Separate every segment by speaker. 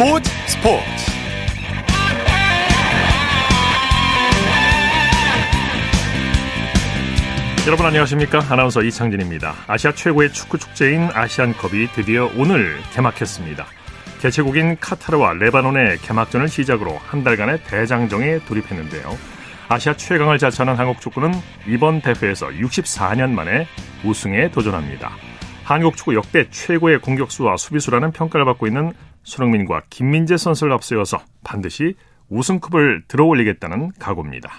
Speaker 1: 스포츠 스포츠. 여러분 안녕하십니까? 아나운서 이창진입니다. 아시아 최고의 축구 축제인 아시안컵이 드디어 오늘 개막했습니다. 개최국인 카타르와 레바논의 개막전을 시작으로 한 달간의 대장정에 돌입했는데요. 아시아 최강을 자처하는 한국 축구는 이번 대회에서 64년 만에 우승에 도전합니다. 한국 축구 역대 최고의 공격수와 수비수라는 평가를 받고 있는 손흥민과 김민재 선수를 앞세워서 반드시 우승컵을 들어올리겠다는 각오입니다.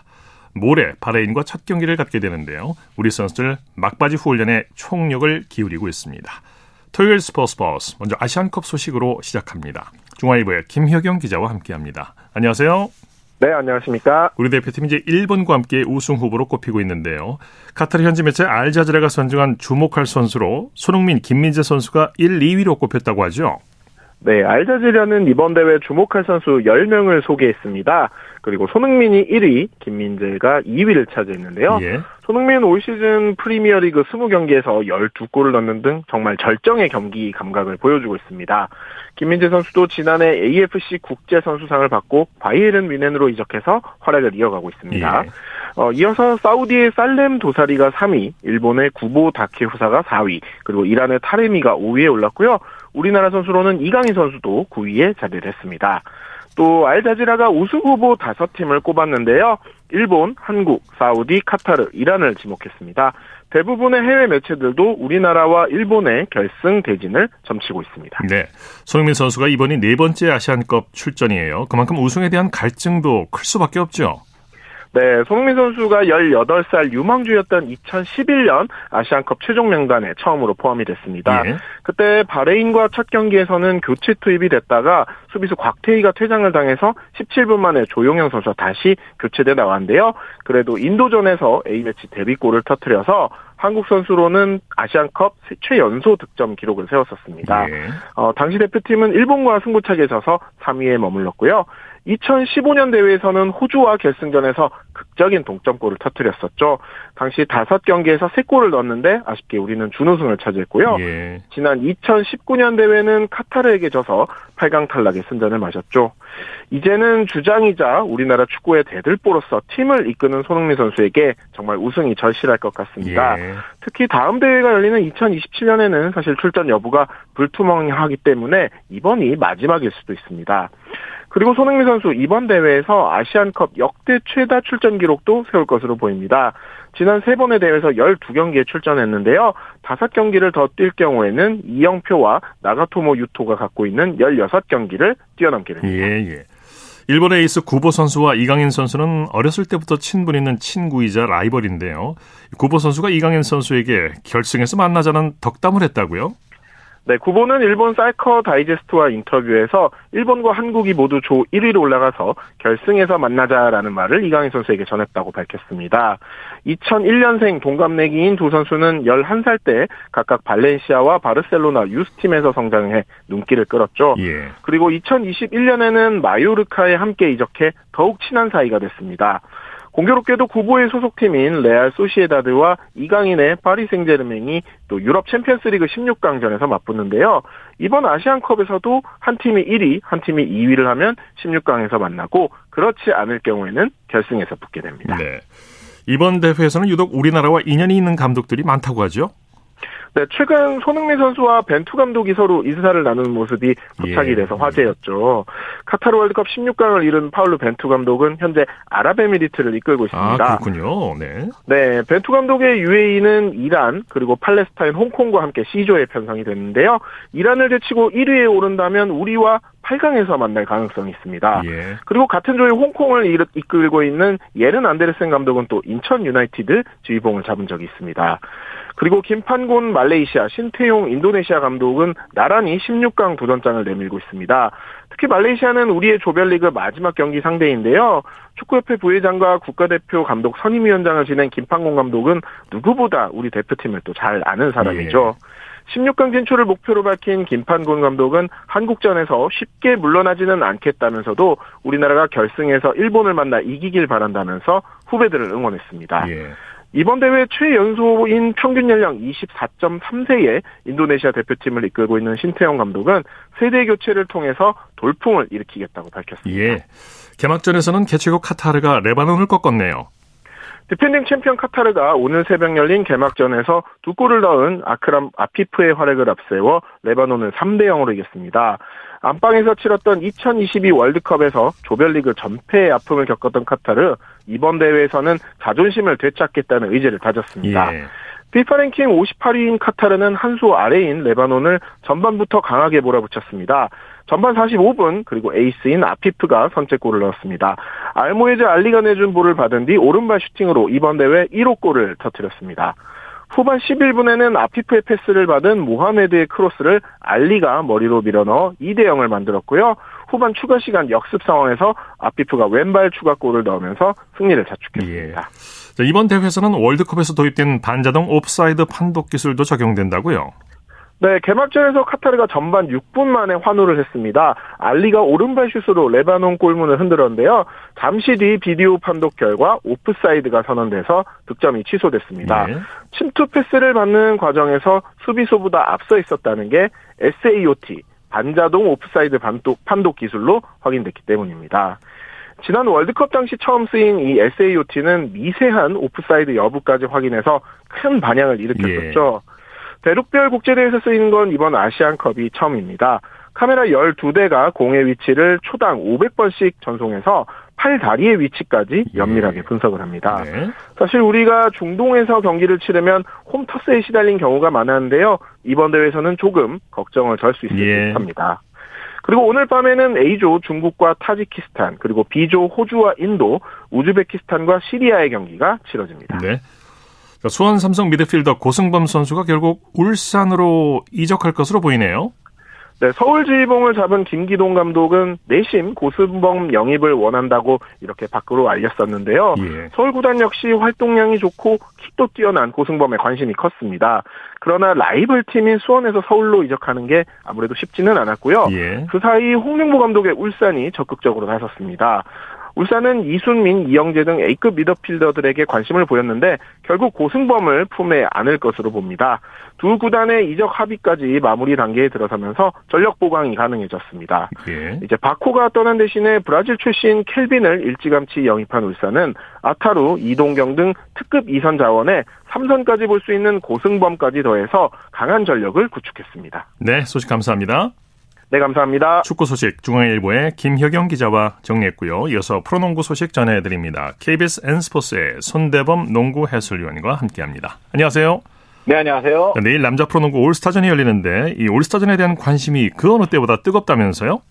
Speaker 1: 모레 바레인과 첫 경기를 갖게 되는데요. 우리 선수들 막바지 후훈련에 총력을 기울이고 있습니다. 토요일 스포츠 버스 먼저 아시안컵 소식으로 시작합니다. 중앙일보의 김혁영 기자와 함께합니다. 안녕하세요.
Speaker 2: 네, 안녕하십니까.
Speaker 1: 우리 대표팀이 이제 일본과 함께 우승 후보로 꼽히고 있는데요. 카타르 현지 매체 알자지라가 선정한 주목할 선수로 손흥민, 김민재 선수가 1, 2위로 꼽혔다고 하죠.
Speaker 2: 네, 알자지라는 이번 대회 주목할 선수 10명을 소개했습니다. 그리고 손흥민이 1위, 김민재가 2위를 차지했는데요. 예. 손흥민은 올 시즌 프리미어리그 20경기에서 12골을 넣는 등 정말 절정의 경기 감각을 보여주고 있습니다. 김민재 선수도 지난해 AFC 국제 선수상을 받고 바이에른 뮌헨으로 이적해서 활약을 이어가고 있습니다. 예. 어, 이어서 사우디의 살렘 도사리가 3위, 일본의 구보 다케후사가 4위, 그리고 이란의 타레미가 5위에 올랐고요. 우리나라 선수로는 이강인 선수도 9위에 자리를 했습니다. 또 알자지라가 우승 후보 5팀을 꼽았는데요. 일본, 한국, 사우디, 카타르, 이란을 지목했습니다. 대부분의 해외 매체들도 우리나라와 일본의 결승 대진을 점치고 있습니다.
Speaker 1: 네. 손흥민 선수가 이번이 네 번째 아시안컵 출전이에요. 그만큼 우승에 대한 갈증도 클 수밖에 없죠.
Speaker 2: 네, 손흥민 선수가 18살 유망주였던 2011년 아시안컵 최종 명단에 처음으로 포함이 됐습니다. 예. 그때 바레인과 첫 경기에서는 교체 투입이 됐다가 수비수 곽태희가 퇴장을 당해서 17분 만에 조용영 선수가 다시 교체돼 나왔는데요. 그래도 인도전에서 A매치 데뷔골을 터뜨려서 한국 선수로는 아시안컵 최연소 득점 기록을 세웠었습니다. 예. 어, 당시 대표팀은 일본과 승부차기에 져서 3위에 머물렀고요. 2015년 대회에서는 호주와 결승전에서 극적인 동점골을 터뜨렸었죠. 당시 5경기에서 3골을 넣었는데 아쉽게 우리는 준우승을 차지했고요. 예. 지난 2019년 대회는 카타르에게 져서 8강 탈락의 승전을 마셨죠. 이제는 주장이자 우리나라 축구의 대들보로서 팀을 이끄는 손흥민 선수에게 정말 우승이 절실할 것 같습니다. 예. 특히 다음 대회가 열리는 2027년에는 사실 출전 여부가 불투명하기 때문에 이번이 마지막일 수도 있습니다. 그리고 손흥민 선수 이번 대회에서 아시안컵 역대 최다 출전 기록도 세울 것으로 보입니다. 지난 세 번의 대회에서 12경기에 출전했는데요. 5경기를 더 뛸 경우에는 이영표와 나가토모 유토가 갖고 있는 16경기를 뛰어넘게 됩니다.
Speaker 1: 예, 예. 일본의 에이스 구보 선수와 이강인 선수는 어렸을 때부터 친분 있는 친구이자 라이벌인데요. 구보 선수가 이강인 선수에게 결승에서 만나자는 덕담을 했다고요?
Speaker 2: 네, 구보는 일본 사이커 다이제스트와 인터뷰에서 일본과 한국이 모두 조 1위로 올라가서 결승에서 만나자라는 말을 이강인 선수에게 전했다고 밝혔습니다. 2001년생 동갑내기인 두 선수는 11살 때 각각 발렌시아와 바르셀로나 유스팀에서 성장해 눈길을 끌었죠. 예. 그리고 2021년에는 마요르카에 함께 이적해 더욱 친한 사이가 됐습니다. 공교롭게도 구보의 소속팀인 레알 소시에다드와 이강인의 파리 생제르맹이 또 유럽 챔피언스리그 16강전에서 맞붙는데요. 이번 아시안컵에서도 한 팀이 1위, 한 팀이 2위를 하면 16강에서 만나고 그렇지 않을 경우에는 결승에서 붙게 됩니다. 네.
Speaker 1: 이번 대회에서는 유독 우리나라와 인연이 있는 감독들이 많다고 하죠.
Speaker 2: 네, 최근 손흥민 선수와 벤투 감독이 서로 인사를 나누는 모습이 포착이 예. 돼서 화제였죠. 카타르 월드컵 16강을 이룬 파울루 벤투 감독은 현재 아랍에미리트를 이끌고 있습니다.
Speaker 1: 아, 그렇군요. 네.
Speaker 2: 네, 벤투 감독의 UAE는 이란 그리고 팔레스타인, 홍콩과 함께 C조에 편성이 됐는데요. 이란을 제치고 1위에 오른다면 우리와 8강에서 만날 가능성이 있습니다. 예. 그리고 같은 조의 홍콩을 이끌고 있는 예른 안데르센 감독은 또 인천 유나이티드 지휘봉을 잡은 적이 있습니다. 그리고 김판곤 말레이시아, 신태용 인도네시아 감독은 나란히 16강 도전장을 내밀고 있습니다. 특히 말레이시아는 우리의 조별리그 마지막 경기 상대인데요. 축구협회 부회장과 국가대표 감독 선임위원장을 지낸 김판곤 감독은 누구보다 우리 대표팀을 또 잘 아는 사람이죠. 예. 16강 진출을 목표로 밝힌 김판곤 감독은 한국전에서 쉽게 물러나지는 않겠다면서도 우리나라가 결승에서 일본을 만나 이기길 바란다면서 후배들을 응원했습니다. 예. 이번 대회 최연소인 평균 연령 24.3세의 인도네시아 대표팀을 이끌고 있는 신태영 감독은 세대 교체를 통해서 돌풍을 일으키겠다고 밝혔습니다.
Speaker 1: 예. 개막전에서는 개최국 카타르가 레바논을 꺾었네요.
Speaker 2: 디펜딩 챔피언 카타르가 오늘 새벽 열린 개막전에서 두 골을 넣은 아크람 아피프의 활약을 앞세워 레바논을 3대 0으로 이겼습니다. 안방에서 치렀던 2022 월드컵에서 조별리그 전패의 아픔을 겪었던 카타르 이번 대회에서는 자존심을 되찾겠다는 의지를 다졌습니다. 예. 피파 랭킹 58위인 카타르는 한 수 아래인 레바논을 전반부터 강하게 몰아붙였습니다. 전반 45분 그리고 에이스인 아피프가 선제골을 넣었습니다. 알모에즈 알리가 내준 볼을 받은 뒤 오른발 슈팅으로 이번 대회 1호 골을 터뜨렸습니다. 후반 11분에는 아피프의 패스를 받은 모하메드의 크로스를 알리가 머리로 밀어넣어 2대 0을 만들었고요. 후반 추가 시간 역습 상황에서 아피프가 왼발 추가골을 넣으면서 승리를 자축했습니다.
Speaker 1: 예. 이번 대회에서는 월드컵에서 도입된 반자동 오프사이드 판독 기술도 적용된다고요?
Speaker 2: 네, 개막전에서 카타르가 전반 6분 만에 환호를 했습니다. 알리가 오른발 슛으로 레바논 골문을 흔들었는데요. 잠시 뒤 비디오 판독 결과 오프사이드가 선언돼서 득점이 취소됐습니다. 네. 침투 패스를 받는 과정에서 수비수보다 앞서 있었다는 게 SAOT, 반자동 오프사이드 판독, 판독 기술로 확인됐기 때문입니다. 지난 월드컵 당시 처음 쓰인 이 SAOT는 미세한 오프사이드 여부까지 확인해서 큰 반향을 일으켰었죠. 예. 대륙별 국제대회에서 쓰이는 건 이번 아시안컵이 처음입니다. 카메라 12대가 공의 위치를 초당 500번씩 전송해서 팔 다리의 위치까지 예. 연밀하게 분석을 합니다. 네. 사실 우리가 중동에서 경기를 치르면 홈터스에 시달린 경우가 많았는데요. 이번 대회에서는 조금 걱정을 덜 수 있을 예. 듯합니다. 그리고 오늘 밤에는 A조 중국과 타지키스탄 그리고 B조 호주와 인도, 우즈베키스탄과 시리아의 경기가 치러집니다. 네.
Speaker 1: 수원 삼성 미드필더 고승범 선수가 결국 울산으로 이적할 것으로 보이네요.
Speaker 2: 네, 서울지휘봉을 잡은 김기동 감독은 내심 고승범 영입을 원한다고 이렇게 밖으로 알렸었는데요. 예. 서울 구단 역시 활동량이 좋고 킥도 뛰어난 고승범에 관심이 컸습니다. 그러나 라이벌 팀인 수원에서 서울로 이적하는 게 아무래도 쉽지는 않았고요. 예. 그 사이 홍명보 감독의 울산이 적극적으로 나섰습니다. 울산은 이순민, 이영재 등 A급 미더필더들에게 관심을 보였는데 결국 고승범을 품에 안을 것으로 봅니다. 두 구단의 이적 합의까지 마무리 단계에 들어서면서 전력 보강이 가능해졌습니다. 예. 이제 바코가 떠난 대신에 브라질 출신 켈빈을 일찌감치 영입한 울산은 아타루, 이동경 등 특급 2선 자원에 3선까지 볼 수 있는 고승범까지 더해서 강한 전력을 구축했습니다.
Speaker 1: 네, 소식 감사합니다.
Speaker 2: 네, 감사합니다.
Speaker 1: 축구 소식 중앙일보의 김혁영 기자와 정리했고요. 이어서 프로농구 소식 전해드립니다. KBS N스포츠의 손대범 농구 해설위원과 함께합니다. 안녕하세요.
Speaker 3: 네, 안녕하세요.
Speaker 1: 내일 남자 프로농구 올스타전이 열리는데 이 올스타전에 대한 관심이 그 어느 때보다 뜨겁다면서요?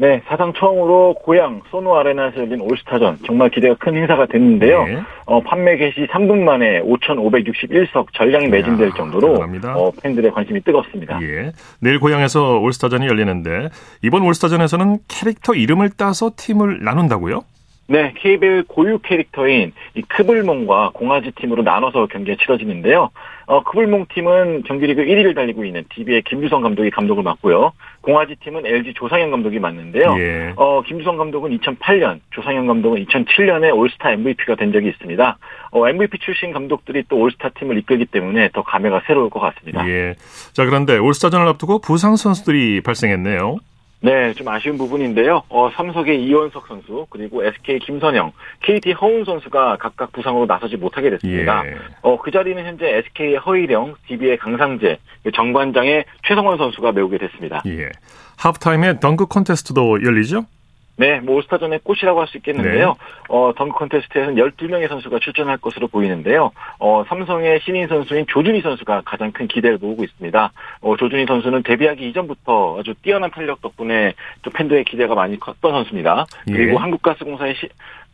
Speaker 3: 네, 사상 처음으로 고향 소노 아레나에서 열린 올스타전 정말 기대가 큰 행사가 됐는데요. 네. 어, 판매 개시 3분 만에 5,561석 전량이 매진될 정도로 어, 팬들의 관심이 뜨겁습니다.
Speaker 1: 예. 내일 고향에서 올스타전이 열리는데 이번 올스타전에서는 캐릭터 이름을 따서 팀을 나눈다고요?
Speaker 3: 네, KBL 고유 캐릭터인 이 크블몽과 공화지 팀으로 나눠서 경기가 치러지는데요. 어, 크블몽 팀은 정규리그 1위를 달리고 있는 DB의 김주성 감독이 감독을 맡고요. 공화지 팀은 LG 조상현 감독이 맡는데요. 예. 어, 김주성 감독은 2008년, 조상현 감독은 2007년에 올스타 MVP가 된 적이 있습니다. 어, MVP 출신 감독들이 또 올스타 팀을 이끌기 때문에 더 감회가 새로울 것 같습니다.
Speaker 1: 예. 자, 그런데 올스타전을 앞두고 부상 선수들이 발생했네요.
Speaker 3: 네, 좀 아쉬운 부분인데요. 어, 삼석의 이원석 선수, 그리고 SK 김선영, KT 허운 선수가 각각 부상으로 나서지 못하게 됐습니다. 예. 어, 그 자리는 현재 SK의 허일영, DB의 강상재, 정관장의 최성원 선수가 메우게 됐습니다.
Speaker 1: 예. 하프타임에 덩크 콘테스트도 열리죠?
Speaker 3: 네, 뭐 올스타전의 꽃이라고 할 수 있겠는데요. 네. 어, 덩크 콘테스트에서는 12명의 선수가 출전할 것으로 보이는데요. 어, 삼성의 신인 선수인 조준희 선수가 가장 큰 기대를 모으고 있습니다. 어, 조준희 선수는 데뷔하기 이전부터 아주 뛰어난 탄력 덕분에 또 팬들의 기대가 많이 컸던 선수입니다. 예. 그리고 한국가스공사의 시,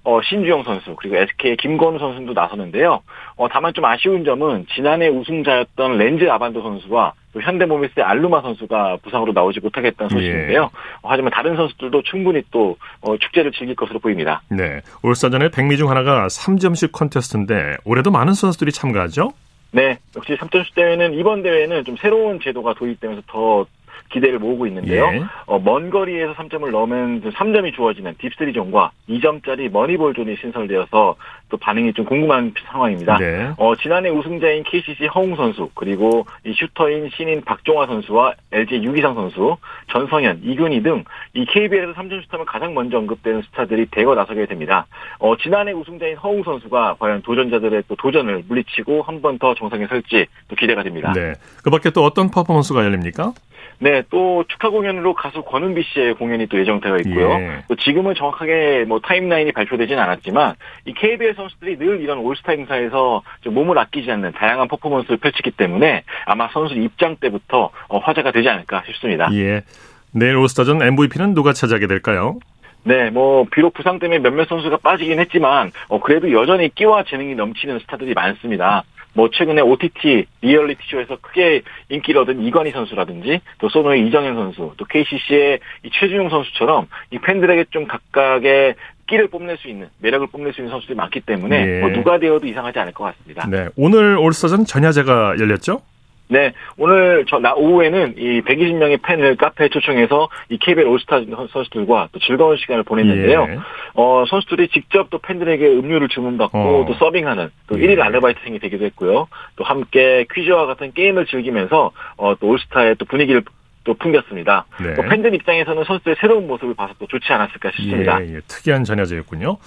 Speaker 3: 어, 신주영 선수 그리고 SK의 김건우 선수도 나서는데요. 어, 다만 좀 아쉬운 점은 지난해 우승자였던 렌즈 아반도 선수와 또 현대모비스의 알루마 선수가 부상으로 나오지 못하겠다는 예. 소식인데요. 예. 하지만 다른 선수들도 충분히 또 어, 축제를 즐길 것으로 보입니다.
Speaker 1: 네, 올스타전의 백미 중 하나가 3점슛 컨테스트인데 올해도 많은 선수들이 참가하죠?
Speaker 3: 네, 역시 3점슛 대회는 이번 대회는 좀 새로운 제도가 도입되면서 더 기대를 모으고 있는데요. 예. 어, 먼 거리에서 3점을 넣으면 3점이 주어지는 deep three 존과 2점짜리 money ball 존이 신설되어서 또 반응이 좀 궁금한 상황입니다. 네. 어, 지난해 우승자인 KCC 허웅 선수 그리고 이 슈터인 신인 박종하 선수와 LG 유기상 선수, 전성현, 이근희 등 이 KBL에서 3점 슈터면 가장 먼저 언급되는 스타들이 대거 나서게 됩니다. 어, 지난해 우승자인 허웅 선수가 과연 도전자들의 또 도전을 물리치고 한 번 더 정상에 설지 또 기대가 됩니다.
Speaker 1: 네. 그 밖에 또 어떤 퍼포먼스가 열립니까?
Speaker 3: 네, 또 축하 공연으로 가수 권은비 씨의 공연이 또 예정되어 있고요. 예. 또 지금은 정확하게 뭐 타임라인이 발표되진 않았지만 이 KBL 선수들이 늘 이런 올스타 행사에서 좀 몸을 아끼지 않는 다양한 퍼포먼스를 펼치기 때문에 아마 선수 입장 때부터 어, 화제가 되지 않을까 싶습니다.
Speaker 1: 예. 내일 올스타전 MVP는 누가 차지하게 될까요?
Speaker 3: 네, 뭐 비록 부상 때문에 몇몇 선수가 빠지긴 했지만 어, 그래도 여전히 끼와 재능이 넘치는 스타들이 많습니다. 뭐 최근에 OTT 리얼리티 쇼에서 크게 인기를 얻은 이관희 선수라든지 또 소노의 이정현 선수, 또 KCC의 이 최준용 선수처럼 이 팬들에게 좀 각각의 끼를 뽐낼 수 있는 매력을 뽐낼 수 있는 선수들이 많기 때문에 네. 뭐 누가 되어도 이상하지 않을 것 같습니다.
Speaker 1: 네, 오늘 올스타전 전야제가 열렸죠?
Speaker 3: 네, 오늘 저 나 오후에는 이 120명의 팬을 카페에 초청해서 이 KBL 올스타 선수들과 또 즐거운 시간을 보냈는데요. 예. 어, 선수들이 직접 또 팬들에게 음료를 주문받고 어. 또 서빙하는 또 예. 1일 아르바이트생이 되기도 했고요. 또 함께 퀴즈와 같은 게임을 즐기면서 어, 또 올스타의 또 분위기를 또 풍겼습니다. 네. 뭐 팬들 입장에서는 선수의 새로운 모습을 봐서 또 좋지 않았을까 싶습니다.
Speaker 1: 예, 예. 특이한 전야제였군요.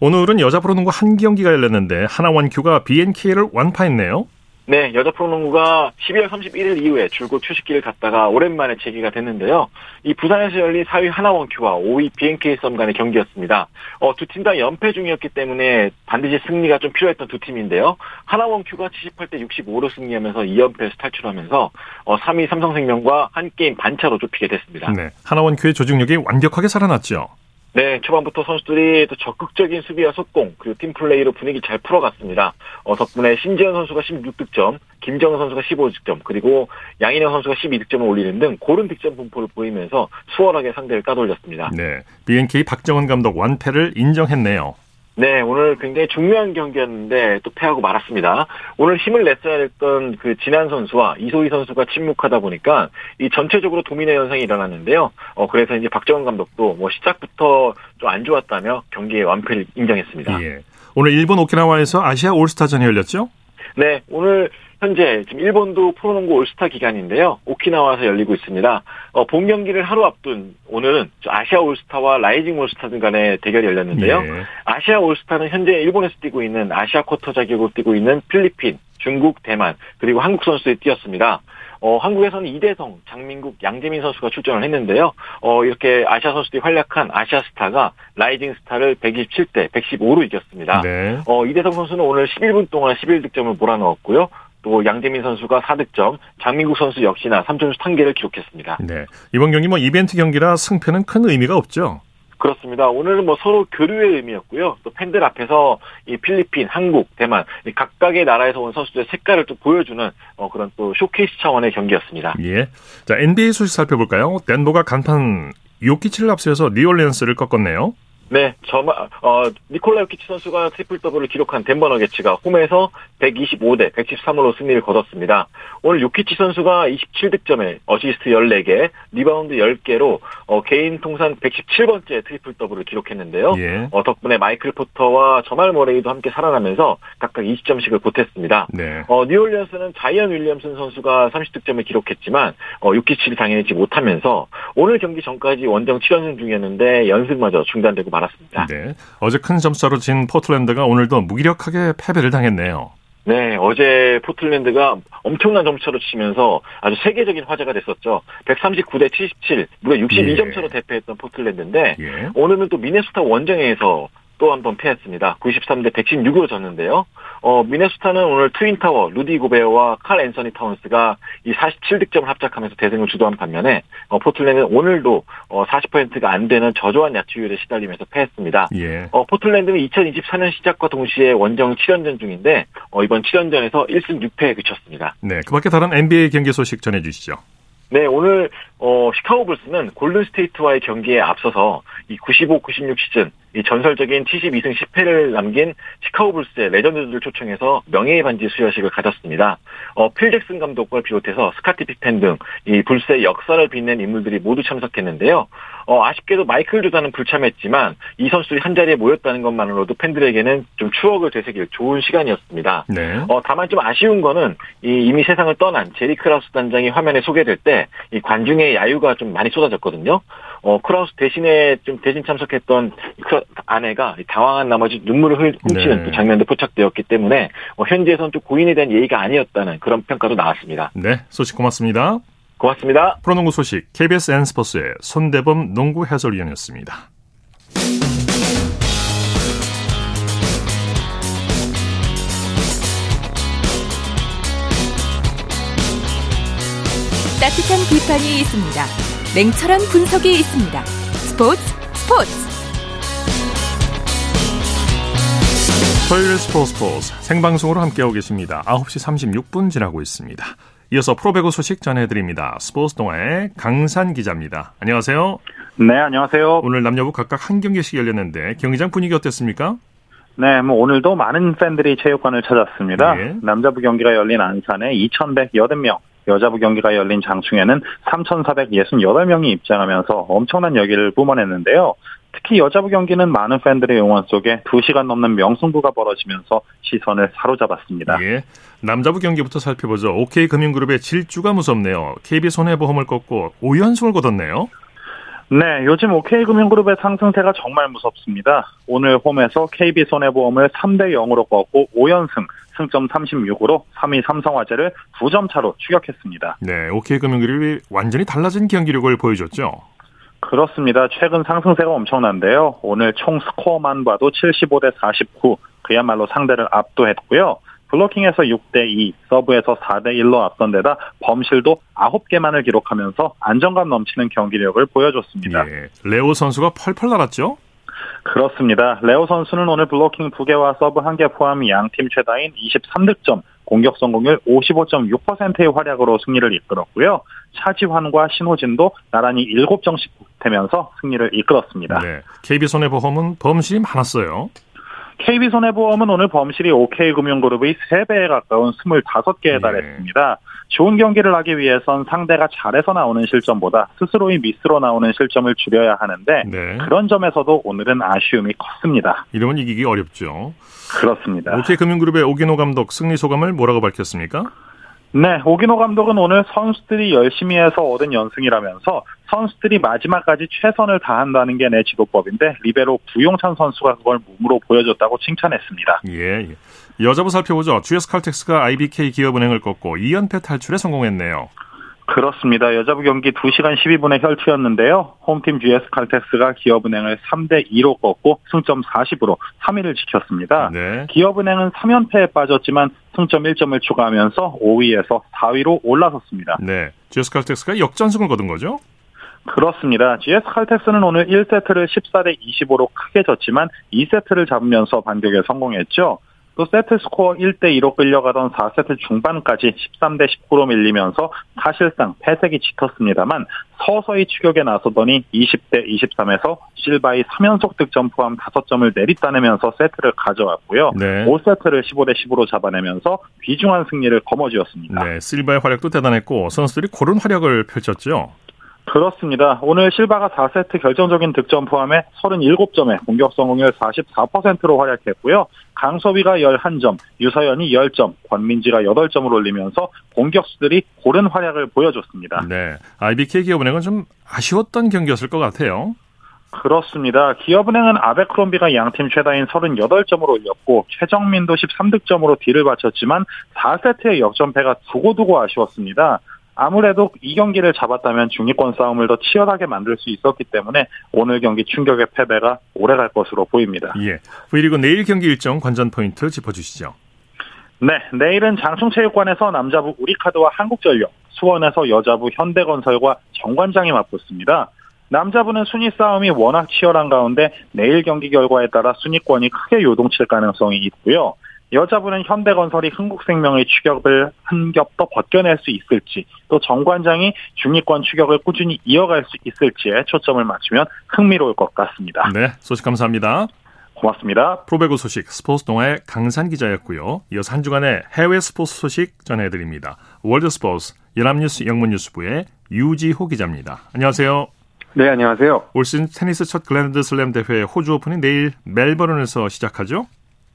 Speaker 1: 오늘은 여자 프로농구 한 경기가 열렸는데 하나원큐가 BNK를 완파했네요.
Speaker 3: 네, 여자 프로농구가 12월 31일 이후에 줄곧 휴식기를 갖다가 오랜만에 재개가 됐는데요. 이 부산에서 열린 4위 하나원큐와 5위 BNK 썸 간의 경기였습니다. 어, 두 팀 다 연패 중이었기 때문에 반드시 승리가 좀 필요했던 두 팀인데요. 하나원큐가 78대 65로 승리하면서 2연패에서 탈출하면서 어, 3위 삼성생명과 한 게임 반차로 좁히게 됐습니다.
Speaker 1: 네, 하나원큐의 조직력이 완벽하게 살아났죠.
Speaker 3: 네, 초반부터 선수들이 또 적극적인 수비와 속공 그리고 팀 플레이로 분위기 잘 풀어갔습니다. 어, 덕분에 신지현 선수가 16득점, 김정은 선수가 15득점, 그리고 양인영 선수가 12득점을 올리는 등 고른 득점 분포를 보이면서 수월하게 상대를 따돌렸습니다.
Speaker 1: 네, BNK 박정원 감독 완패를 인정했네요.
Speaker 3: 네, 오늘 굉장히 중요한 경기였는데 또 패하고 말았습니다. 오늘 힘을 냈어야 했던 그 진한 선수와 이소희 선수가 침묵하다 보니까 이 전체적으로 도미네 현상이 일어났는데요. 어 그래서 이제 박정원 감독도 뭐 시작부터 좀 안 좋았다며 경기의 완패를 인정했습니다.
Speaker 1: 예. 오늘 일본 오키나와에서 아시아 올스타전이 열렸죠?
Speaker 3: 네, 오늘 현재 지금 일본도 프로농구 올스타 기간인데요. 오키나와에서 열리고 있습니다. 어, 본 경기를 하루 앞둔 오늘은 아시아 올스타와 라이징 올스타들 간의 대결이 열렸는데요. 예. 아시아 올스타는 현재 일본에서 뛰고 있는 아시아 쿼터 자격으로 뛰고 있는 필리핀, 중국, 대만 그리고 한국 선수들이 뛰었습니다. 어, 한국에서는 이대성, 장민국, 양재민 선수가 출전을 했는데요. 어, 이렇게 아시아 선수들이 활약한 아시아 스타가 라이징 스타를 127대 115로 이겼습니다. 네. 어, 이대성 선수는 오늘 11분 동안 11득점을 몰아넣었고요. 또 양재민 선수가 4득점, 장민국 선수 역시나 3점슛 1개를 기록했습니다.
Speaker 1: 네. 이번 경기 뭐 이벤트 경기라 승패는 큰 의미가 없죠.
Speaker 3: 그렇습니다. 오늘은 뭐 서로 교류의 의미였고요. 또 팬들 앞에서 이 필리핀, 한국, 대만 각각의 나라에서 온 선수들의 색깔을 또 보여주는 어, 그런 또 쇼케이스 차원의 경기였습니다.
Speaker 1: 예. 자 NBA 소식 살펴볼까요? 덴버가 간판 요키치를 앞세워서 뉴올리언스를 꺾었네요.
Speaker 3: 네, 저마, 어, 니콜라 요키치 선수가 트리플 더블을 기록한 덴버 너게츠가 홈에서 125대 113으로 승리를 거뒀습니다. 오늘 요키치 선수가 27득점에 어시스트 14개, 리바운드 10개로 어, 개인 통산 117번째 트리플 더블을 기록했는데요. 예. 어, 덕분에 마이클 포터와 자말 머레이도 함께 살아나면서 각각 20점씩을 보탰습니다. 네. 어, 뉴올리언스는 자이언 윌리엄슨 선수가 30득점을 기록했지만 어, 요키치를 당해내지 못하면서 오늘 경기 전까지 원정 7연승 중이었는데 연승마저 중단되고 말았습니다.
Speaker 1: 네. 어제 큰 점수로 진 포틀랜드가 오늘도 무기력하게 패배를 당했네요.
Speaker 3: 네, 어제 포틀랜드가 엄청난 점수차로 지면서 아주 세계적인 화제가 됐었죠. 139대 77, 무려 62점 차로 예. 대패했던 포틀랜드인데 예. 오늘은 또 미네소타 원정에서 또 한 번 패했습니다. 93대 116으로 졌는데요. 어, 미네소타는 오늘 트윈타워, 루디 고베어와 칼 앤서니 타운스가 이 47득점을 합작하면서 대승을 주도한 반면에 어, 포틀랜드는 오늘도 어, 40%가 안 되는 저조한 야투율에 시달리면서 패했습니다. 예. 어, 포틀랜드는 2024년 시작과 동시에 원정 7연전 중인데 어, 이번 7연전에서 1승 6패에 그쳤습니다.
Speaker 1: 네, 그밖에 다른 NBA 경기 소식 전해주시죠.
Speaker 3: 네, 오늘 어 시카고 불스는 골든 스테이트와의 경기에 앞서서 이 95, 96 시즌 이 전설적인 72승 10패를 남긴 시카고 불스의 레전드들을 초청해서 명예의 반지 수여식을 가졌습니다. 어, 필 잭슨 감독을 비롯해서 스카티 피펜 등 이 불스의 역사를 빛낸 인물들이 모두 참석했는데요. 어, 아쉽게도 마이클 조단은 불참했지만 이 선수들이 한 자리에 모였다는 것만으로도 팬들에게는 좀 추억을 되새길 좋은 시간이었습니다. 네. 어, 다만 좀 아쉬운 거는 이 이미 세상을 떠난 제리 크라우스 단장이 화면에 소개될 때 이 관중의 야유가 좀 많이 쏟아졌거든요. 어, 크라우스 대신에 좀 대신 참석했던 그 아내가 당황한 나머지 눈물을 훔치는 네. 장면도 포착되었기 때문에 어, 현지에서는 좀 고인에 대한 예의가 아니었다는 그런 평가도 나왔습니다.
Speaker 1: 네, 소식 고맙습니다.
Speaker 3: 고맙습니다.
Speaker 1: 프로농구 소식 KBS N스포츠의 손대범 농구 해설위원이었습니다.
Speaker 4: 따뜻한 비판이 있습니다. 냉철한 분석이 있습니다. 스포츠 스포츠
Speaker 1: 토요일 스포츠 스포츠 생방송으로 함께하고 계십니다. 9시 36분 지나고 있습니다. 이어서 프로배구 소식 전해드립니다. 스포츠 동아의 강산 기자입니다. 안녕하세요.
Speaker 5: 네, 안녕하세요.
Speaker 1: 오늘 남녀부 각각 한 경기씩 열렸는데 경기장 분위기 어땠습니까?
Speaker 5: 네, 뭐 오늘도 많은 팬들이 체육관을 찾았습니다. 네. 남자부 경기가 열린 안산에 2,180명, 여자부 경기가 열린 장충에는 3,468명이 입장하면서 엄청난 열기를 뿜어냈는데요. 특히 여자부 경기는 많은 팬들의 응원 속에 2시간 넘는 명승부가 벌어지면서 시선을 사로잡았습니다.
Speaker 1: 예. 남자부 경기부터 살펴보죠. OK금융그룹의 질주가 무섭네요. KB손해보험을 꺾고 5연승을 거뒀네요.
Speaker 5: 네, 요즘 OK금융그룹의 상승세가 정말 무섭습니다. 오늘 홈에서 KB손해보험을 3대 0으로 꺾고 5연승, 승점 36으로 3위 삼성화재를 9점 차로 추격했습니다.
Speaker 1: 네, OK금융그룹이 완전히 달라진 경기력을 보여줬죠.
Speaker 5: 그렇습니다. 최근 상승세가 엄청난데요. 오늘 총 스코어만 봐도 75대 49, 그야말로 상대를 압도했고요. 블로킹에서 6대2, 서브에서 4대1로 앞선 데다 범실도 9개만을 기록하면서 안정감 넘치는 경기력을 보여줬습니다. 예,
Speaker 1: 레오 선수가 펄펄 날았죠?
Speaker 5: 그렇습니다. 레오 선수는 오늘 블로킹 2개와 서브 1개 포함 양팀 최다인 23득점, 공격 성공률 55.6%의 활약으로 승리를 이끌었고요. 차지환과 신호진도 나란히 7점씩 되면서 승리를 이끌었습니다. 네.
Speaker 1: KB손해보험은 범실이 많았어요.
Speaker 5: KB손해보험은 오늘 범실이 OK금융그룹의 3배에 가까운 25개에 달했습니다. 좋은 경기를 하기 위해선 상대가 잘해서 나오는 실점보다 스스로의 미스로 나오는 실점을 줄여야 하는데 네. 그런 점에서도 오늘은 아쉬움이 컸습니다.
Speaker 1: 이러면 이기기 어렵죠.
Speaker 5: 그렇습니다.
Speaker 1: OK금융그룹의 오기노 감독 승리 소감을 뭐라고 밝혔습니까?
Speaker 5: 네, 오기노 감독은 오늘 선수들이 열심히 해서 얻은 연승이라면서 선수들이 마지막까지 최선을 다한다는 게 내 지도법인데 리베로 구용찬 선수가 그걸 몸으로 보여줬다고 칭찬했습니다.
Speaker 1: 예, 예. 여자부 살펴보죠. GS 칼텍스가 IBK 기업은행을 꺾고 2연패 탈출에 성공했네요.
Speaker 5: 그렇습니다. 여자부 경기 2시간 12분의 혈투였는데요. 홈팀 GS 칼텍스가 기업은행을 3대 2로 꺾고 승점 40으로 3위를 지켰습니다. 네. 기업은행은 3연패에 빠졌지만 승점 1점을 추가하면서 5위에서 4위로 올라섰습니다.
Speaker 1: 네. GS 칼텍스가 역전승을 거둔 거죠?
Speaker 5: 그렇습니다. GS 칼텍스는 오늘 1세트를 14대 25로 크게 졌지만 2세트를 잡으면서 반격에 성공했죠. 또 세트 스코어 1대 2로 끌려가던 4세트 중반까지 13대 19로 밀리면서 사실상 패색이 짙었습니다만 서서히 추격에 나서더니 20대 23에서 실바의 3연속 득점 포함 5점을 내리따내면서 세트를 가져왔고요. 네. 5세트를 15대 10으로 잡아내면서 귀중한 승리를 거머쥐었습니다.
Speaker 1: 네, 실바의 활약도 대단했고 선수들이 고른 활약을 펼쳤죠.
Speaker 5: 그렇습니다. 오늘 실바가 4세트 결정적인 득점 포함해 37점에 공격 성공률 44%로 활약했고요. 강서비가 11점, 유서연이 10점, 권민지가 8점을 올리면서 공격수들이 고른 활약을 보여줬습니다.
Speaker 1: 네. IBK 기업은행은 좀 아쉬웠던 경기였을 것 같아요.
Speaker 5: 그렇습니다. 기업은행은 아베크롬비가 양팀 최다인 38점을 올렸고 최정민도 13득점으로 뒤를 바쳤지만 4세트의 역전패가 두고두고 아쉬웠습니다. 아무래도 이 경기를 잡았다면 중위권 싸움을 더 치열하게 만들 수 있었기 때문에 오늘 경기 충격의 패배가 오래갈 것으로 보입니다.
Speaker 1: 예. V리그 내일 경기 일정 관전 포인트 짚어주시죠.
Speaker 5: 네, 내일은 장충체육관에서 남자부 우리카드와 한국전력, 수원에서 여자부 현대건설과 정관장이 맞붙습니다. 남자부는 순위 싸움이 워낙 치열한 가운데 내일 경기 결과에 따라 순위권이 크게 요동칠 가능성이 있고요. 여자부는 현대건설이 흥국생명의 추격을 한 겹 더 벗겨낼 수 있을지 또 정관장이 중위권 추격을 꾸준히 이어갈 수 있을지에 초점을 맞추면 흥미로울 것 같습니다.
Speaker 1: 네, 소식 감사합니다.
Speaker 5: 고맙습니다.
Speaker 1: 프로배구 소식 스포츠 동아의 강산 기자였고요. 이어서 한 주간의 해외 스포츠 소식 전해드립니다. 월드 스포츠 연합뉴스 영문뉴스부의 유지호 기자입니다. 안녕하세요.
Speaker 6: 네, 안녕하세요.
Speaker 1: 올 시즌 테니스 첫 그랜드 슬램 대회 호주 오픈이 내일 멜버른에서 시작하죠?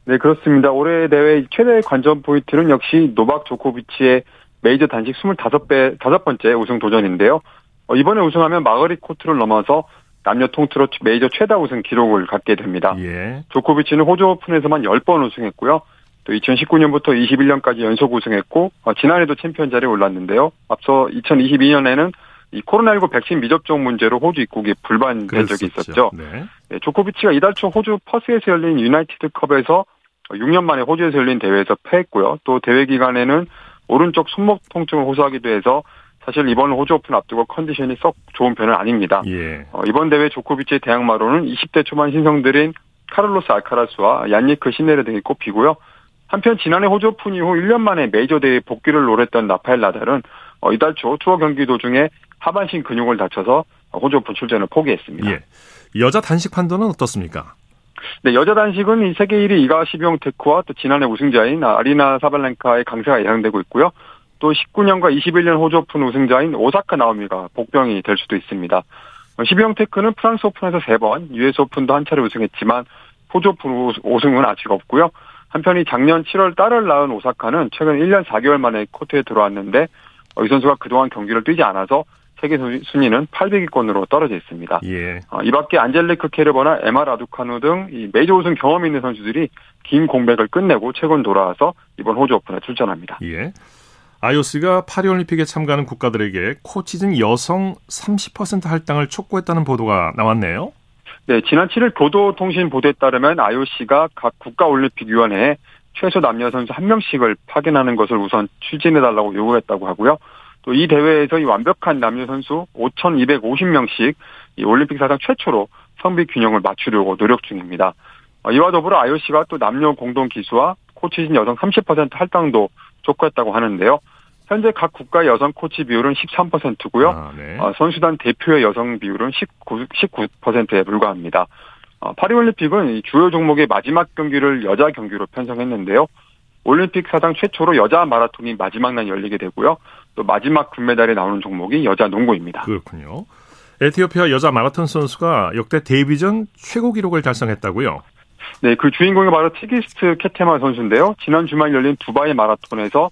Speaker 6: 네, 그렇습니다. 올해 대회 최대 관전 포인트는 역시 노박 조코비치의 메이저 단식 스물다섯 번째 우승 도전인데요. 어, 이번에 우승하면 마거리 코트를 넘어서 남녀 통틀어 메이저 최다 우승 기록을 갖게 됩니다.
Speaker 1: 예.
Speaker 6: 조코비치는 호주 오픈에서만 10번 우승했고요. 또 2019년부터 21년까지 연속 우승했고 어, 지난해도 챔피언 자리에 올랐는데요. 앞서 2022년에는 이 코로나19 백신 미접종 문제로 호주 입국이 불발된 적이 있었죠.
Speaker 1: 네.
Speaker 6: 네, 조코비치가 이달 초 호주 퍼스에서 열린 유나이티드 컵에서 6년 만에 호주에서 열린 대회에서 패했고요. 또 대회 기간에는 오른쪽 손목 통증을 호소하기도 해서 사실 이번 호주 오픈 앞두고 컨디션이 썩 좋은 편은 아닙니다.
Speaker 1: 예.
Speaker 6: 어, 이번 대회 조코비치의 대항마로는 20대 초반 신성들인 카를로스 알카라스와 얀니크 시네르 등이 꼽히고요. 한편 지난해 호주 오픈 이후 1년 만에 메이저 대회 복귀를 노렸던 라파엘 나달은 어, 이달 초 투어 경기 도중에 하반신 근육을 다쳐서 호주 오픈 출전을 포기했습니다.
Speaker 1: 예. 여자 단식 판도는 어떻습니까?
Speaker 6: 네, 여자 단식은 이 세계 1위 이가 시비옹테크와 또 지난해 우승자인 아리나 사발렌카의 강세가 예상되고 있고요. 또 19년과 21년 호주 오픈 우승자인 오사카 나오미가 복병이 될 수도 있습니다. 시비옹테크는 프랑스 오픈에서 3번, US 오픈도 한 차례 우승했지만 호주 오픈 우승은 아직 없고요. 한편 이 작년 7월 딸을 낳은 오사카는 최근 1년 4개월 만에 코트에 들어왔는데 이 선수가 그동안 경기를 뛰지 않아서 세계 순위는 800위권으로 떨어져 있습니다.
Speaker 1: 예.
Speaker 6: 어, 이 밖에 안젤리크 케르버나 에마 라두카누 등 메이저 우승 경험 있는 선수들이 긴 공백을 끝내고 최근 돌아와서 이번 호주 오픈에 출전합니다.
Speaker 1: 예. IOC가 파리올림픽에 참가하는 국가들에게 코치진 여성 30% 할당을 촉구했다는 보도가 나왔네요.
Speaker 6: 네, 지난 7일 교도통신 보도에 따르면 IOC가 각 국가올림픽위원회에 최소 남녀 선수 한 명씩을 파견하는 것을 우선 추진해달라고 요구했다고 하고요. 또 이 대회에서 이 완벽한 남녀 선수 5,250명씩 이 올림픽 사상 최초로 성비 균형을 맞추려고 노력 중입니다. 어, 이와 더불어 IOC가 또 남녀 공동 기수와 코치진 여성 30% 할당도 촉구했다고 하는데요. 현재 각 국가의 여성 코치 비율은 13%고요.
Speaker 1: 아, 네.
Speaker 6: 어, 선수단 대표의 여성 비율은 19, 19%에 불과합니다. 어, 파리올림픽은 주요 종목의 마지막 경기를 여자 경기로 편성했는데요. 올림픽 사상 최초로 여자 마라톤이 마지막 날 열리게 되고요. 또 마지막 금메달이 나오는 종목이 여자 농구입니다.
Speaker 1: 그렇군요. 에티오피아 여자 마라톤 선수가 역대 데뷔전 최고 기록을 달성했다고요?
Speaker 6: 네, 그 주인공이 바로 티기스트 케테마 선수인데요. 지난 주말 열린 두바이 마라톤에서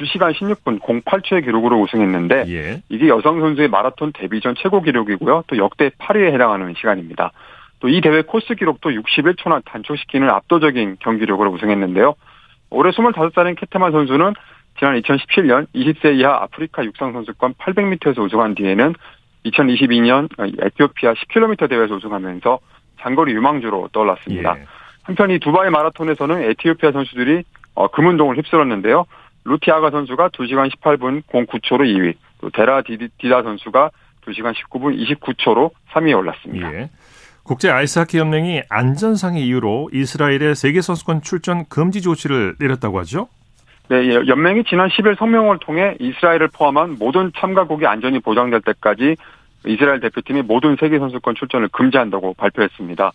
Speaker 6: 2시간 16분 08초의 기록으로 우승했는데
Speaker 1: 예.
Speaker 6: 이게 여성 선수의 마라톤 데뷔전 최고 기록이고요. 또 역대 8위에 해당하는 시간입니다. 또 이 대회 코스 기록도 61초나 단축시키는 압도적인 경기력으로 우승했는데요. 올해 25살인 케테마 선수는 지난 2017년 20세 이하 아프리카 육상 선수권 800m에서 우승한 뒤에는 2022년 에티오피아 10km 대회에서 우승하면서 장거리 유망주로 떠올랐습니다.
Speaker 1: 예.
Speaker 6: 한편 이 두바이 마라톤에서는 에티오피아 선수들이 어, 금운동을 휩쓸었는데요. 루티아가 선수가 2시간 18분 09초로 2위, 또 데라 디다 선수가 2시간 19분 29초로 3위에 올랐습니다.
Speaker 1: 예. 국제 아이스하키 연맹이 안전상의 이유로 이스라엘의 세계 선수권 출전 금지 조치를 내렸다고 하죠?
Speaker 6: 네, 예, 연맹이 지난 10일 성명을 통해 이스라엘을 포함한 모든 참가국의 안전이 보장될 때까지 이스라엘 대표팀이 모든 세계 선수권 출전을 금지한다고 발표했습니다.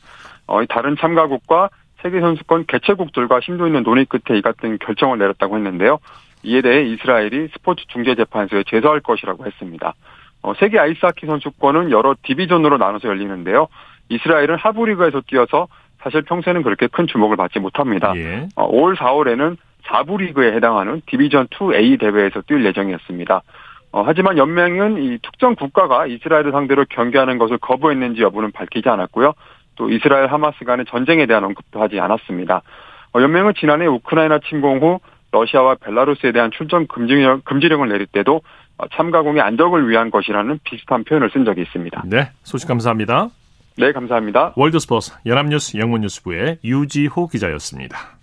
Speaker 6: 어, 다른 참가국과 세계 선수권 개최국들과 심도 있는 논의 끝에 이 같은 결정을 내렸다고 했는데요. 이에 대해 이스라엘이 스포츠 중재 재판소에 제소할 것이라고 했습니다. 어, 세계 아이스하키 선수권은 여러 디비전으로 나눠서 열리는데요. 이스라엘은 하부리그에서 뛰어서 사실 평소에는 그렇게 큰 주목을 받지 못합니다.
Speaker 1: 예.
Speaker 6: 어, 5월 4월에는 4부 리그에 해당하는 디비전 2A 대회에서 뛸 예정이었습니다. 어, 하지만 연맹은 이 특정 국가가 이스라엘을 상대로 경기하는 것을 거부했는지 여부는 밝히지 않았고요. 또 이스라엘 하마스 간의 전쟁에 대한 언급도 하지 않았습니다. 어, 연맹은 지난해 우크라이나 침공 후 러시아와 벨라루스에 대한 출전 금지령, 금지령을 내릴 때도 어, 참가국의 안정을 위한 것이라는 비슷한 표현을 쓴 적이 있습니다.
Speaker 1: 네, 소식 감사합니다.
Speaker 6: 네, 감사합니다.
Speaker 1: 월드스포츠 연합뉴스 영문뉴스부의 유지호 기자였습니다.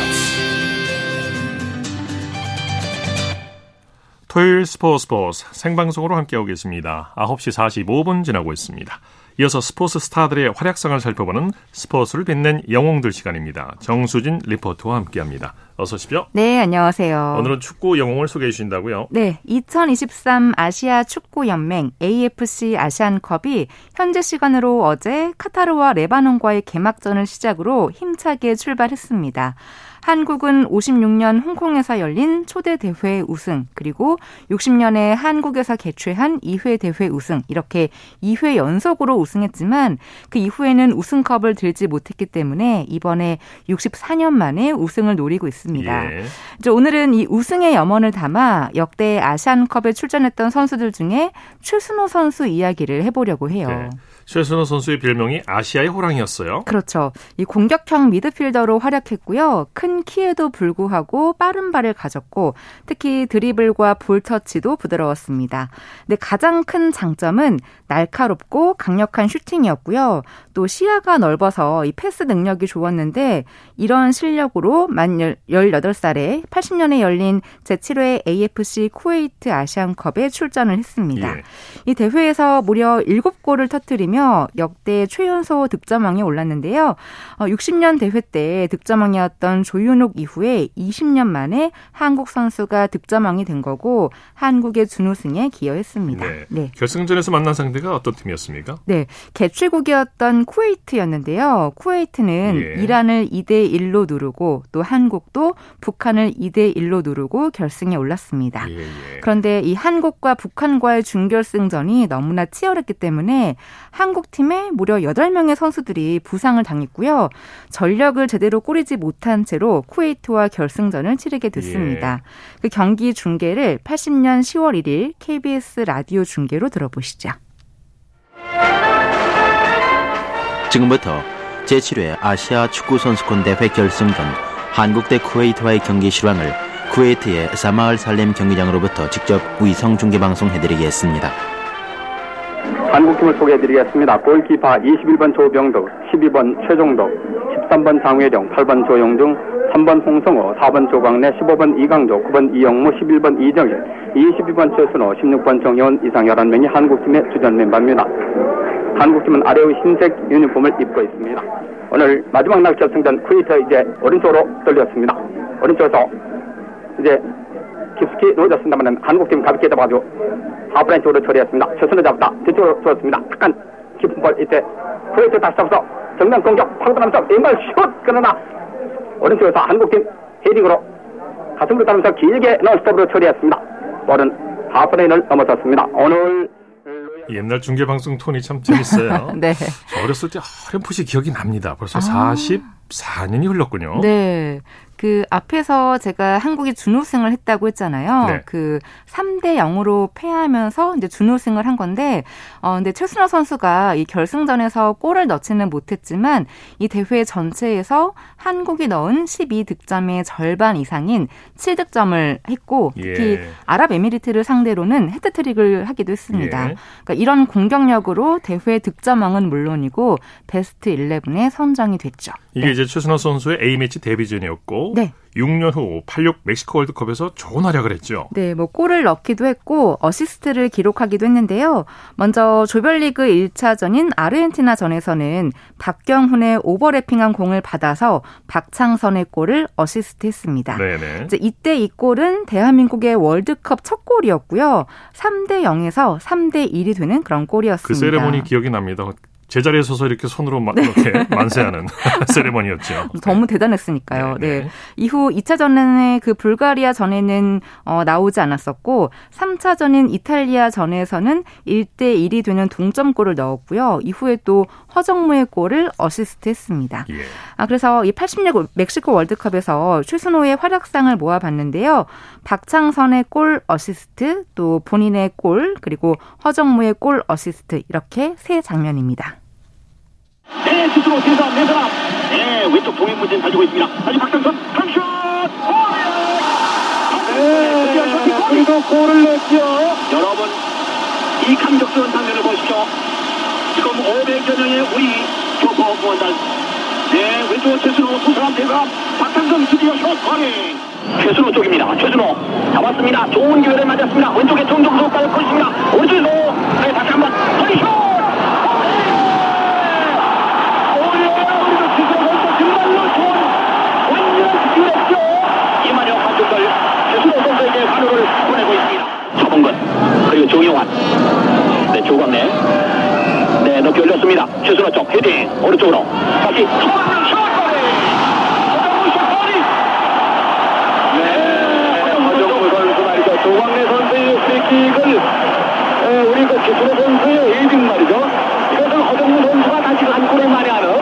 Speaker 1: 토요일 스포츠 스포츠 생방송으로 함께하고 계십니다. 9시 45분 지나고 있습니다. 이어서 스포츠 스타들의 활약상을 살펴보는 스포츠를 빛낸 영웅들 시간입니다. 정수진 리포터와 함께합니다. 어서 오십시오.
Speaker 7: 네, 안녕하세요.
Speaker 1: 오늘은 축구 영웅을 소개해 주신다고요?
Speaker 7: 네, 2023 아시아 축구 연맹 AFC 아시안컵이 현재 시간으로 어제 카타르와 레바논과의 개막전을 시작으로 힘차게 출발했습니다. 한국은 56년 홍콩에서 열린 초대 대회 우승, 그리고 60년에 한국에서 개최한 2회 대회 우승, 이렇게 2회 연속으로 우승했지만 그 이후에는 우승컵을 들지 못했기 때문에 이번에 64년 만에 우승을 노리고 있습니다. 예. 이제 오늘은 이 우승의 염원을 담아 역대 아시안컵에 출전했던 선수들 중에 최순호 선수 이야기를 해보려고 해요. 네.
Speaker 1: 최순호 선수의 별명이 아시아의 호랑이였어요.
Speaker 7: 그렇죠. 이 공격형 미드필더로 활약했고요. 큰 키에도 불구하고 빠른 발을 가졌고 특히 드리블과 볼 터치도 부드러웠습니다. 근데 가장 큰 장점은 날카롭고 강력한 슈팅이었고요. 또 시야가 넓어서 이 패스 능력이 좋았는데 이런 실력으로 만 18살에 80년에 열린 제7회 AFC 쿠웨이트 아시안컵에 출전을 했습니다. 예. 이 대회에서 무려 7골을 터뜨리며 역대 최연소 득점왕에 올랐는데요. 60년 어, 대회 때 득점왕이었던 조윤옥 이후에 20년 만에 한국 선수가 득점왕이 된 거고 한국의 준우승에 기여했습니다. 네.
Speaker 1: 네. 결승전에서 만난 상대가 어떤 팀이었습니까?
Speaker 7: 네. 개최국이었던 쿠웨이트였는데요. 쿠웨이트는 예. 이란을 2대 1로 누르고 또 한국도 북한을 2대 1로 누르고 결승에 올랐습니다. 예, 예. 그런데 이 한국과 북한과의 준결승전이 너무나 치열했기 때문에 한 국팀에 무려 8명의 선수들이 부상을 당했고요. 전력을 제대로 꾸리지 못한 채로 쿠웨이트와 결승전을 치르게 됐습니다. 예. 그 경기 중계를 80년 10월 1일 KBS 라디오 중계로 들어보시죠.
Speaker 8: 지금부터 제7회 아시아 축구 선수권 대회 결승전 한국 대 쿠웨이트와의 경기 실황을 쿠웨이트의 사마을 살렘 경기장으로부터 직접 위성 중계 방송 해드리겠습니다.
Speaker 9: 한국팀을 소개해드리겠습니다. 골키파 21번 조병덕, 12번 최종덕, 13번 장회령, 8번 조영중, 3번 홍성호, 4번 조광래, 15번 이강조, 9번 이영무, 11번 이정일, 22번 최순호, 16번 정혜원 이상 11명이 한국팀의 주전 멤버입니다. 한국팀은 아래의 흰색 유니폼을 입고 있습니다. 오늘 마지막 날 결승전 쿠웨이트 이제 오른쪽으로 돌렸습니다. 오른쪽에서 이제 깊숙이 놓아졌습니다만 한국팀 가볍게 잡아가지고 하프라인 쪽으로 처리했습니다. 최선을 잡았다. 뒤쪽으로 줬습니다. 약간 깊은 볼 이때 쿠웨이트 다시 잡아서 정면 공격 파고들면서 왼발 슛 그러나 오른쪽에서 한국팀 헤딩으로 가슴으로 따면서 길게 넣스톱으로 처리했습니다. 볼은 하프라인을 넘어섰습니다. 오늘
Speaker 1: 옛날 중계 방송 톤이 참 재밌어요. 네. 어렸을 때 어렴풋이 기억이 납니다. 벌써 아. 44년이 흘렀군요.
Speaker 7: 네. 그 앞에서 제가 한국이 준우승을 했다고 했잖아요. 네. 그 3대 0으로 패하면서 이제 준우승을 한 건데 어 근데 최순호 선수가 이 결승전에서 골을 넣지는 못했지만 이 대회 전체에서 한국이 넣은 12득점의 절반 이상인 7득점을 했고 특히 예. 아랍에미리트를 상대로는 헤트트릭을 하기도 했습니다. 예. 그러니까 이런 공격력으로 대회 득점왕은 물론이고 베스트 11에 선정이 됐죠.
Speaker 1: 이게 네. 이제 최순호 선수의 A매치 데뷔전이었고 네. 6년 후 86 멕시코 월드컵에서 좋은 활약을 했죠.
Speaker 7: 네, 뭐 골을 넣기도 했고 어시스트를 기록하기도 했는데요. 먼저 조별리그 1차전인 아르헨티나전에서는 박경훈의 오버래핑한 공을 받아서 박창선의 골을 어시스트했습니다. 네네. 이제 이때 이 골은 대한민국의 월드컵 첫 골이었고요. 3대 0에서 3대 1이 되는 그런 골이었습니다. 그
Speaker 1: 세레모니 기억이 납니다. 제자리에 서서 이렇게 손으로 막 이렇게 만세하는 세레머니였죠.
Speaker 7: 너무 대단했으니까요. 네, 네. 네. 이후 2차전에 그 불가리아 전에는 어, 나오지 않았었고 3차전인 이탈리아 전에서는 1대 1이 되는 동점골을 넣었고요. 이후에 또 허정무의 골을 어시스트했습니다. 예. 아 그래서 이 86 멕시코 월드컵에서 최순호의 활약상을 모아봤는데요. 박창선의 골 어시스트, 또 본인의 골, 그리고 허정무의 골 어시스트 이렇게 세 장면입니다.
Speaker 10: 네, 스스로 세상 네 사람. 네, 왼쪽 동행무진 달리고 있습니다. 다시 박상선, 강슛! 네, 그리고 골을 냈죠. 여러분, 이 감격스러운 장면을 보십시오. 지금 500여 명의 우리 교포 구원단. 네, 왼쪽 최순호 두 사람 대감, 박상선 드디어 슛 커닝. 최순호 쪽입니다. 최순호 잡았습니다. 좋은 기회를 맞았습니다. 왼쪽에 빠질 것입니다. 오른쪽에서 네, 다시 한번 허리 슛! 그리고 조용환. 네, 조광래. 네, 높이 올렸습니다. 최순호 쪽 헤딩 오른쪽으로 다시. 네. 조광래 선수의 프리킥을 어, 우리 그 최순호 선수의 헤딩 말이죠. 이것은 허정무 선수가 다시 한 골을 만회하는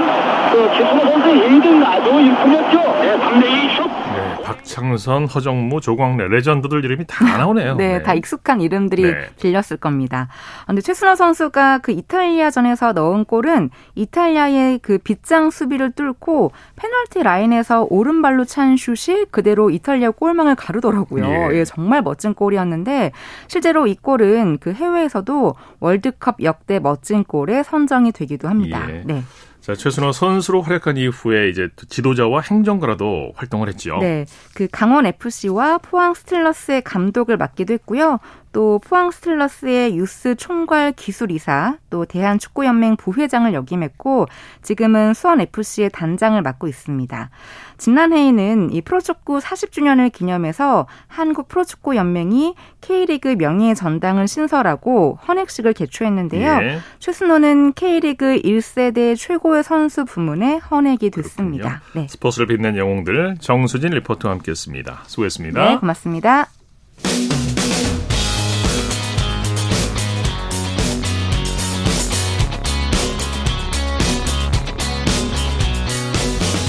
Speaker 10: 그 최순호 선수의 헤딩 아주 일품이었죠. 네, 3대2 슛.
Speaker 1: 박창선, 허정무, 조광래 레전드들 이름이 다 나오네요.
Speaker 7: 네, 네. 다 익숙한 이름들이 네. 들렸을 겁니다. 근데 최순호 선수가 그 이탈리아전에서 넣은 골은 이탈리아의 그 빗장 수비를 뚫고 페널티 라인에서 오른발로 찬 슛이 그대로 이탈리아 골망을 가르더라고요. 예. 예, 정말 멋진 골이었는데 실제로 이 골은 그 해외에서도 월드컵 역대 멋진 골에 선정이 되기도 합니다. 예. 네.
Speaker 1: 자, 최순호 선수로 활약한 이후에 이제 지도자와 행정가라도 활동을 했죠.
Speaker 7: 네. 그 강원 FC와 포항 스틸러스의 감독을 맡기도 했고요. 또 포항 스틸러스의 유스 총괄 기술이사, 또 대한축구연맹 부회장을 역임했고 지금은 수원 FC의 단장을 맡고 있습니다. 지난해에는 이 프로축구 40주년을 기념해서 한국 프로축구 연맹이 K리그 명예 전당을 신설하고 헌액식을 개최했는데요. 예. 최순호는 K리그 1세대 최고의 선수 부문에 헌액이 됐습니다.
Speaker 1: 네. 스포츠를 빛낸 영웅들 정수진 리포터와 함께했습니다. 수고했습니다.
Speaker 7: 네, 고맙습니다.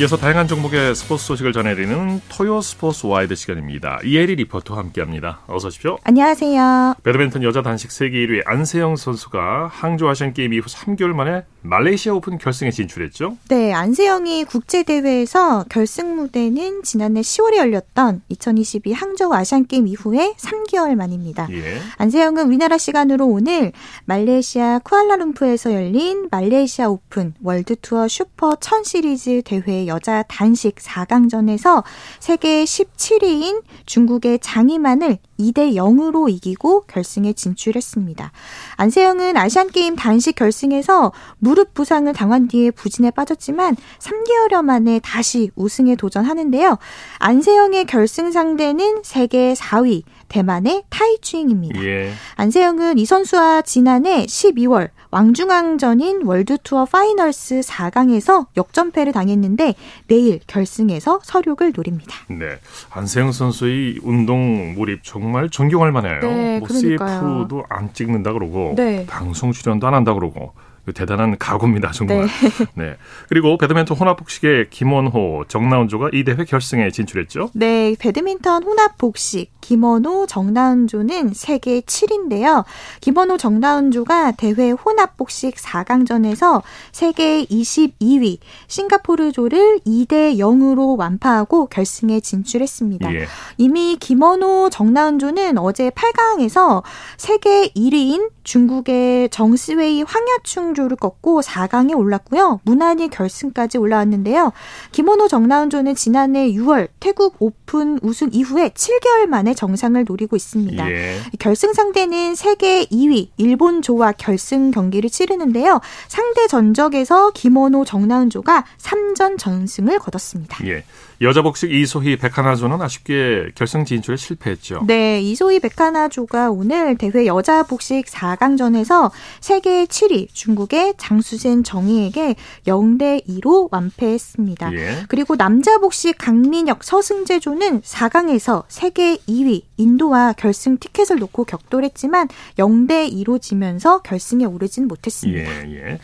Speaker 1: 이어서 다양한 종목의 스포츠 소식을 전해드리는 토요 스포츠 와이드 시간입니다. 이혜리 리포터와 함께합니다. 어서 오십시오.
Speaker 11: 안녕하세요.
Speaker 1: 배드민턴 여자 단식 세계 1위 안세영 선수가 항저우 아시안 게임 이후 3개월 만에 말레이시아 오픈 결승에 진출했죠?
Speaker 11: 네, 안세영이 국제 대회에서 결승 무대는 지난해 10월에 열렸던 2022 항저우 아시안 게임 이후에 3개월 만입니다. 예. 안세영은 우리나라 시간으로 오늘 말레이시아 쿠알라룸푸르에서 열린 말레이시아 오픈 월드 투어 슈퍼 1000 시리즈 대회 여자 단식 4강전에서 세계 17위인 중국의 장이만을 2대 0으로 이기고 결승에 진출했습니다. 안세영은 아시안게임 단식 결승에서 무릎 부상을 당한 뒤에 부진에 빠졌지만 3개월여 만에 다시 우승에 도전하는데요. 안세영의 결승 상대는 세계 4위 대만의 타이추잉입니다. 예. 안세영은 이 선수와 지난해 12월 왕중왕전인 월드투어 파이널스 4강에서 역전패를 당했는데 내일 결승에서 설욕을 노립니다.
Speaker 1: 네, 안세영 선수의 운동 몰입 정말 존경할 만해요. 네, 뭐 CF도 안 찍는다 그러고 네. 방송 출연도 안 한다 그러고 대단한 각오입니다, 정말. 네. 네. 그리고 배드민턴 혼합 복식의 김원호, 정나은 조가 이 대회 결승에 진출했죠?
Speaker 11: 네, 배드민턴 혼합 복식 김원호, 정나운조는 세계 7인데요. 김원호, 정나운조가 대회 혼합 복식 4강전에서 세계 22위 싱가포르조를 2대 0으로 완파하고 결승에 진출했습니다. 예. 이미 김원호, 정나운조는 어제 8강에서 세계 1위인 중국의 정스웨이 황야충조를 꺾고 4강에 올랐고요. 무난히 결승까지 올라왔는데요. 김원호 정나운조는 지난해 6월 태국 오픈 우승 이후에 7개월 만에 정상을 노리고 있습니다. 예. 결승 상대는 세계 2위 일본조와 결승 경기를 치르는데요. 상대 전적에서 김원호 정나운조가 3전 전승을 거뒀습니다.
Speaker 1: 예. 여자 복식 이소희 백하나조는 아쉽게 결승 진출에 실패했죠.
Speaker 11: 네, 이소희 백하나조가 오늘 대회 여자 복식 4강전에서 세계 7위 중국의 장수진 정희에게 0대 2로 완패했습니다. 예. 그리고 남자 복식 강민혁 서승재 조는 4강에서 세계 2위 인도와 결승 티켓을 놓고 격돌했지만 0대 2로 지면서 결승에 오르진 못했습니다. 예, 예.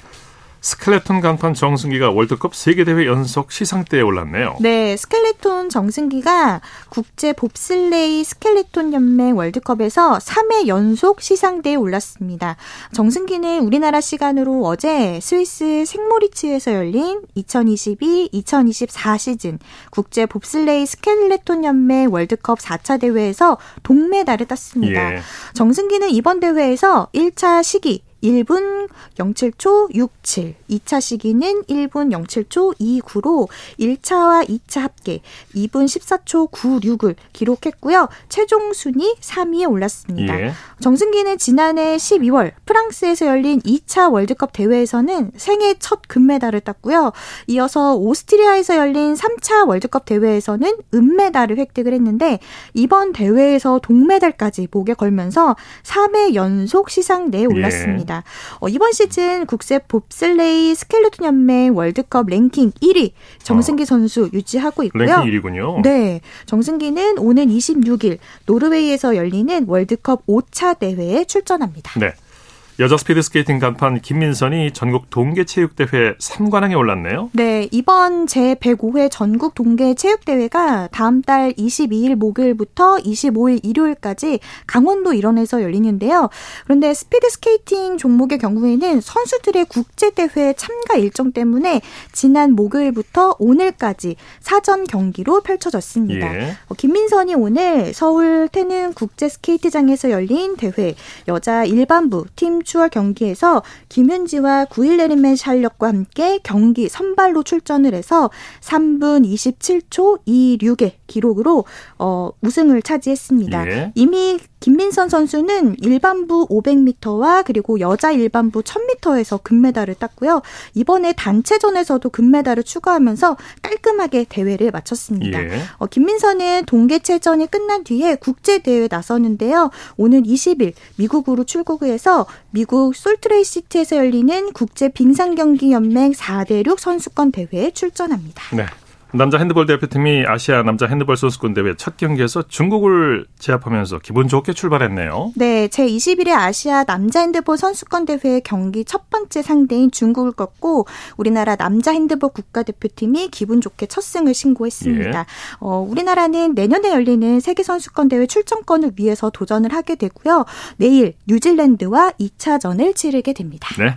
Speaker 1: 스켈레톤 간판 정승기가 월드컵 세계대회 연속 시상대에 올랐네요.
Speaker 11: 네, 스켈레톤 정승기가 국제 봅슬레이 스켈레톤 연맹 월드컵에서 3회 연속 시상대에 올랐습니다. 정승기는 우리나라 시간으로 어제 스위스 생모리츠에서 열린 2022-2024 시즌 국제 봅슬레이 스켈레톤 연맹 월드컵 4차 대회에서 동메달을 땄습니다. 예. 정승기는 이번 대회에서 1차 시기 1분 07초 67, 2차 시기는 1분 07초 29로 1차와 2차 합계 2분 14초 96을 기록했고요. 최종 순위 3위에 올랐습니다. 예. 정승기는 지난해 12월 프랑스에서 열린 2차 월드컵 대회에서는 생애 첫 금메달을 땄고요. 이어서 오스트리아에서 열린 3차 월드컵 대회에서는 은메달을 획득을 했는데 이번 대회에서 동메달까지 목에 걸면서 3회 연속 시상대에 올랐습니다. 예. 있습니다. 어, 이번 시즌 국제 봅슬레이 스켈레톤 연맹 월드컵 랭킹 1위 정승기 어. 선수 유지하고 있고요.
Speaker 1: 랭킹 1위군요.
Speaker 11: 네. 정승기는 오는 26일 노르웨이에서 열리는 월드컵 5차 대회에 출전합니다.
Speaker 1: 네. 여자 스피드 스케이팅 간판 김민선이 전국 동계체육대회 3관왕에 올랐네요.
Speaker 11: 네, 이번 제105회 전국 동계체육대회가 다음 달 22일 목요일부터 25일 일요일까지 강원도 일원에서 열리는데요. 그런데 스피드 스케이팅 종목의 경우에는 선수들의 국제대회 참가 일정 때문에 지난 목요일부터 오늘까지 사전 경기로 펼쳐졌습니다. 예. 어, 김민선이 오늘 서울 태릉 국제스케이트장에서 열린 대회 여자 일반부 팀 추월 경기에서 김윤지와 9일 내림맨 샬력과 함께 경기 선발로 출전을 해서 3분 27초 26의 기록으로 어, 우승을 차지했습니다. 예. 이미 김민선 선수는 일반부 500m와 그리고 여자 일반부 1000m에서 금메달을 땄고요. 이번에 단체전에서도 금메달을 추가하면서 깔끔하게 대회를 마쳤습니다. 예. 어, 김민선은 동계체전이 끝난 뒤에 국제대회에 나서는데요. 오늘 20일 미국으로 출국을 해서 미국 솔트레이시티에서 열리는 국제 빙상경기 연맹 4대륙 선수권 대회에 출전합니다.
Speaker 1: 네. 남자 핸드볼 대표팀이 아시아 남자 핸드볼 선수권 대회 첫 경기에서 중국을 제압하면서 기분 좋게 출발했네요.
Speaker 11: 네, 제21회 아시아 남자 핸드볼 선수권 대회 경기 첫 번째 상대인 중국을 꺾고 우리나라 남자 핸드볼 국가대표팀이 기분 좋게 첫 승을 신고했습니다. 예. 어, 우리나라는 내년에 열리는 세계 선수권 대회 출전권을 위해서 도전을 하게 되고요. 내일 뉴질랜드와 2차전을 치르게 됩니다.
Speaker 1: 네.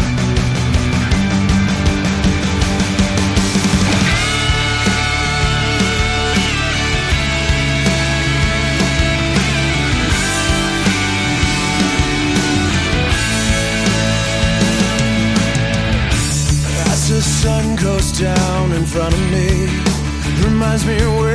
Speaker 1: me where